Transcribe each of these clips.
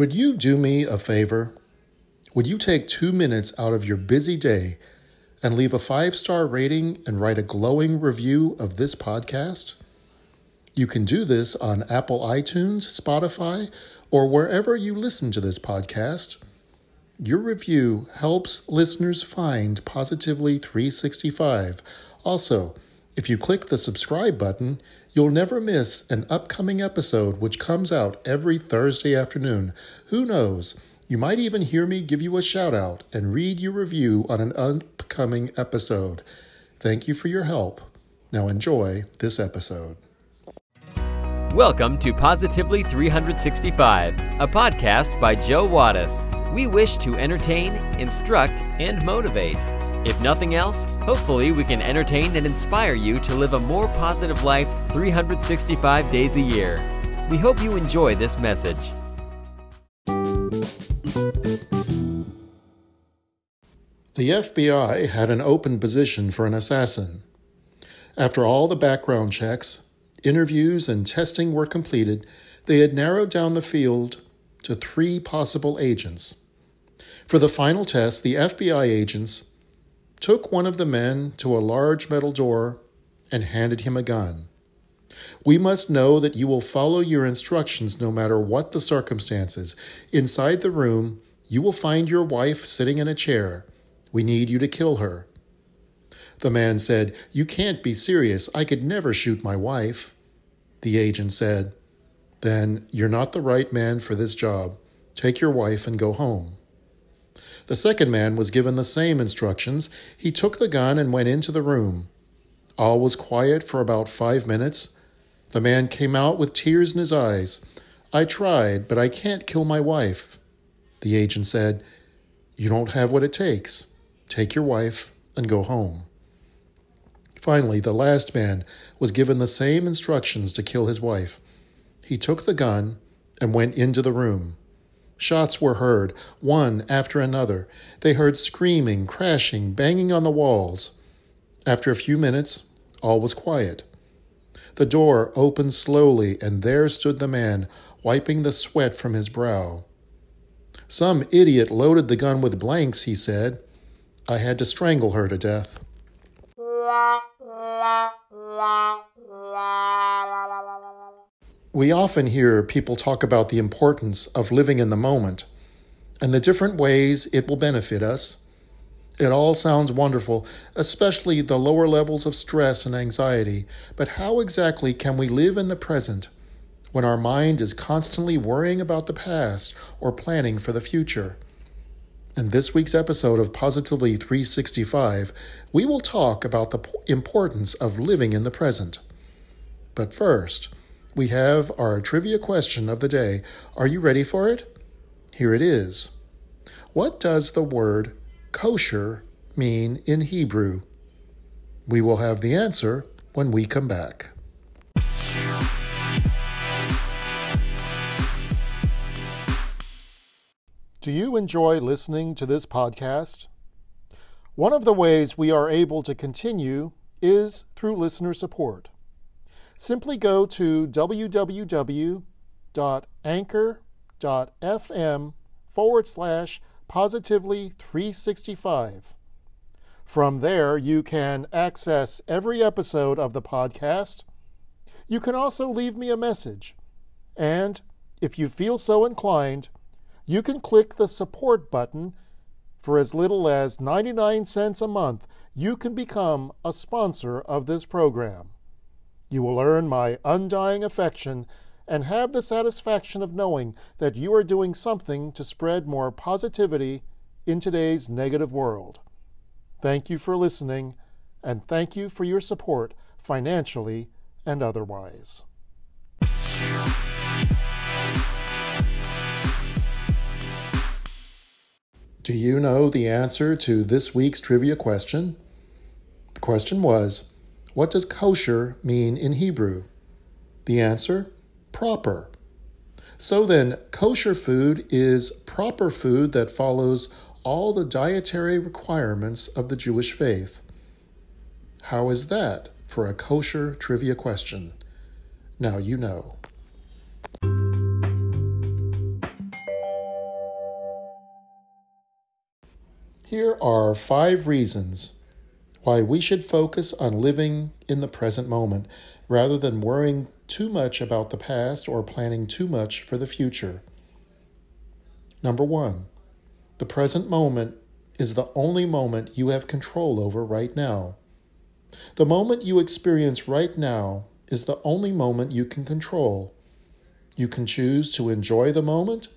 Would you do me a favor? Would you take two minutes out of your busy day and leave a five star rating and write a glowing review of this podcast? You can do this on Apple iTunes, Spotify, or wherever you listen to this podcast. Your review helps listeners find Positively 365. Also, if you click the subscribe button, you'll never miss an upcoming episode which comes out every Thursday afternoon. Who knows? You might even hear me give you a shout out and read your review on an upcoming episode. Thank you for your help. Now enjoy this episode. Welcome to Positively 365, a podcast by Joe Wattis. We wish to entertain, instruct, and motivate. If nothing else, hopefully we can entertain and inspire you to live a more positive life 365 days a year. We hope you enjoy this message. The FBI had an open position for an assassin. After all the background checks, interviews, and testing were completed, they had narrowed down the field to three possible agents. For the final test, the FBI agents took one of the men to a large metal door and handed him a gun. We must know that you will follow your instructions no matter what the circumstances. Inside the room, you will find your wife sitting in a chair. We need you to kill her. The man said, You can't be serious. I could never shoot my wife. The agent said, Then you're not the right man for this job. Take your wife and go home. The second man was given the same instructions. He took the gun and went into the room. All was quiet for about five minutes. The man came out with tears in his eyes. I tried, but I can't kill my wife. The agent said, You don't have what it takes. Take your wife and go home. Finally, the last man was given the same instructions to kill his wife. He took the gun and went into the room. Shots were heard, one after another. They heard screaming, crashing, banging on the walls. After a few minutes, all was quiet. The door opened slowly, and there stood the man, wiping the sweat from his brow. Some idiot loaded the gun with blanks, he said. I had to strangle her to death. We often hear people talk about the importance of living in the moment and the different ways it will benefit us. It all sounds wonderful, especially the lower levels of stress and anxiety, but how exactly can we live in the present when our mind is constantly worrying about the past or planning for the future? In this week's episode of Positively 365, we will talk about the importance of living in the present. But first, we have our trivia question of the day. Are you ready for it? Here it is. What does the word kosher mean in Hebrew? We will have the answer when we come back. Do you enjoy listening to this podcast? One of the ways we are able to continue is through listener support simply go to www.anchor.fm forward slash positively 365. From there, you can access every episode of the podcast. You can also leave me a message. And if you feel so inclined, you can click the support button. For as little as 99 cents a month, you can become a sponsor of this program. You will earn my undying affection and have the satisfaction of knowing that you are doing something to spread more positivity in today's negative world. Thank you for listening, and thank you for your support financially and otherwise. Do you know the answer to this week's trivia question? The question was what does kosher mean in Hebrew? The answer proper. So then, kosher food is proper food that follows all the dietary requirements of the Jewish faith. How is that for a kosher trivia question? Now you know. Here are five reasons why we should focus on living in the present moment rather than worrying too much about the past or planning too much for the future. Number one, the present moment is the only moment you have control over right now. The moment you experience right now is the only moment you can control. You can choose to enjoy the moment,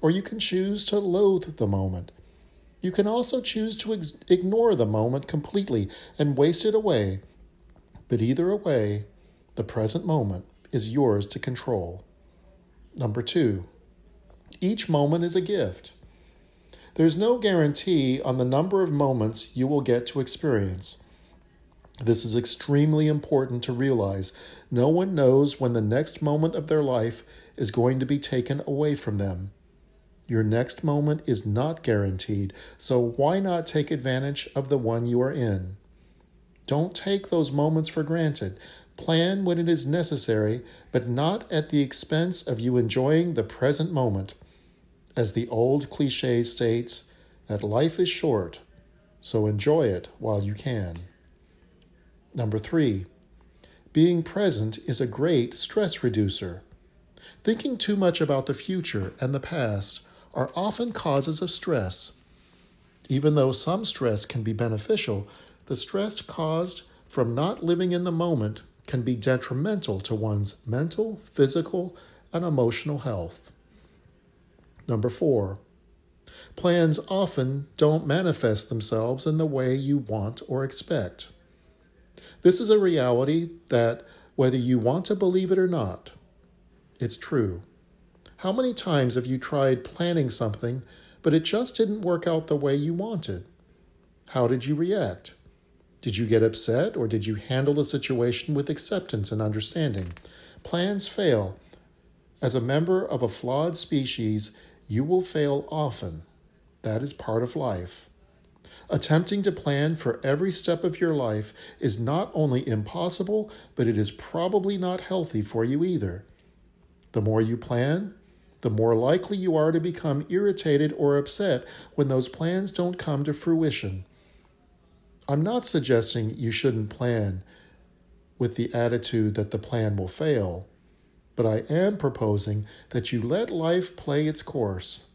or you can choose to loathe the moment. You can also choose to ex- ignore the moment completely and waste it away. But either way, the present moment is yours to control. Number two, each moment is a gift. There's no guarantee on the number of moments you will get to experience. This is extremely important to realize. No one knows when the next moment of their life is going to be taken away from them. Your next moment is not guaranteed, so why not take advantage of the one you are in? Don't take those moments for granted. Plan when it is necessary, but not at the expense of you enjoying the present moment. As the old cliche states, that life is short, so enjoy it while you can. Number three, being present is a great stress reducer. Thinking too much about the future and the past are often causes of stress. Even though some stress can be beneficial, the stress caused from not living in the moment can be detrimental to one's mental, physical, and emotional health. Number four, plans often don't manifest themselves in the way you want or expect. This is a reality that, whether you want to believe it or not, it's true. How many times have you tried planning something, but it just didn't work out the way you wanted? How did you react? Did you get upset or did you handle the situation with acceptance and understanding? Plans fail. As a member of a flawed species, you will fail often. That is part of life. Attempting to plan for every step of your life is not only impossible, but it is probably not healthy for you either. The more you plan, the more likely you are to become irritated or upset when those plans don't come to fruition. I'm not suggesting you shouldn't plan with the attitude that the plan will fail, but I am proposing that you let life play its course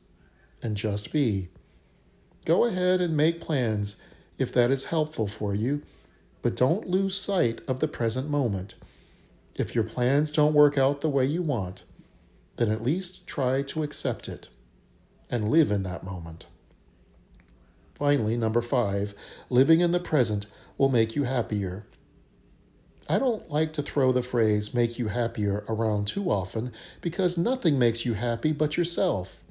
and just be. Go ahead and make plans if that is helpful for you, but don't lose sight of the present moment. If your plans don't work out the way you want, then at least try to accept it and live in that moment. Finally, number five, living in the present will make you happier. I don't like to throw the phrase make you happier around too often because nothing makes you happy but yourself.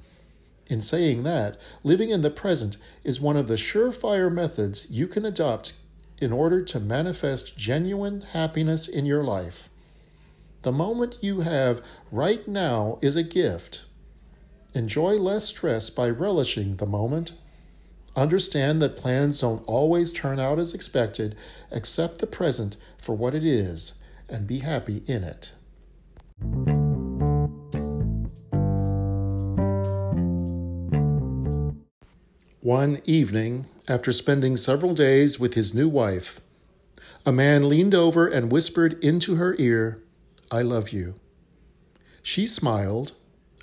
In saying that, living in the present is one of the surefire methods you can adopt in order to manifest genuine happiness in your life. The moment you have right now is a gift. Enjoy less stress by relishing the moment. Understand that plans don't always turn out as expected. Accept the present for what it is and be happy in it. One evening, after spending several days with his new wife, a man leaned over and whispered into her ear, I love you. She smiled,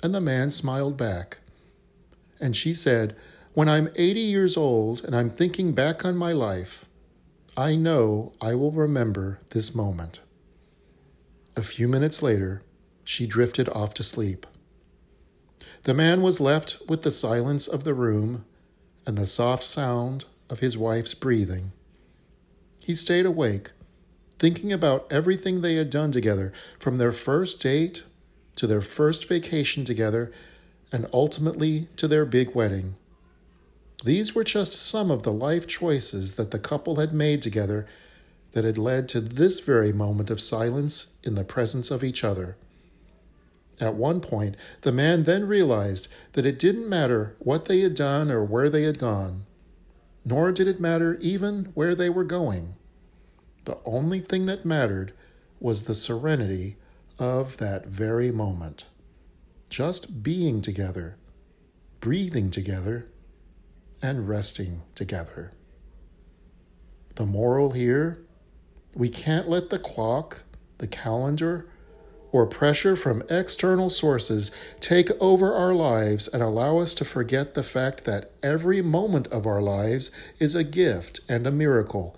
and the man smiled back. And she said, When I'm 80 years old and I'm thinking back on my life, I know I will remember this moment. A few minutes later, she drifted off to sleep. The man was left with the silence of the room and the soft sound of his wife's breathing. He stayed awake, thinking about everything they had done together, from their first date to their first vacation together, and ultimately to their big wedding. These were just some of the life choices that the couple had made together that had led to this very moment of silence in the presence of each other. At one point, the man then realized that it didn't matter what they had done or where they had gone, nor did it matter even where they were going. The only thing that mattered was the serenity of that very moment. Just being together, breathing together, and resting together. The moral here we can't let the clock, the calendar, or pressure from external sources take over our lives and allow us to forget the fact that every moment of our lives is a gift and a miracle,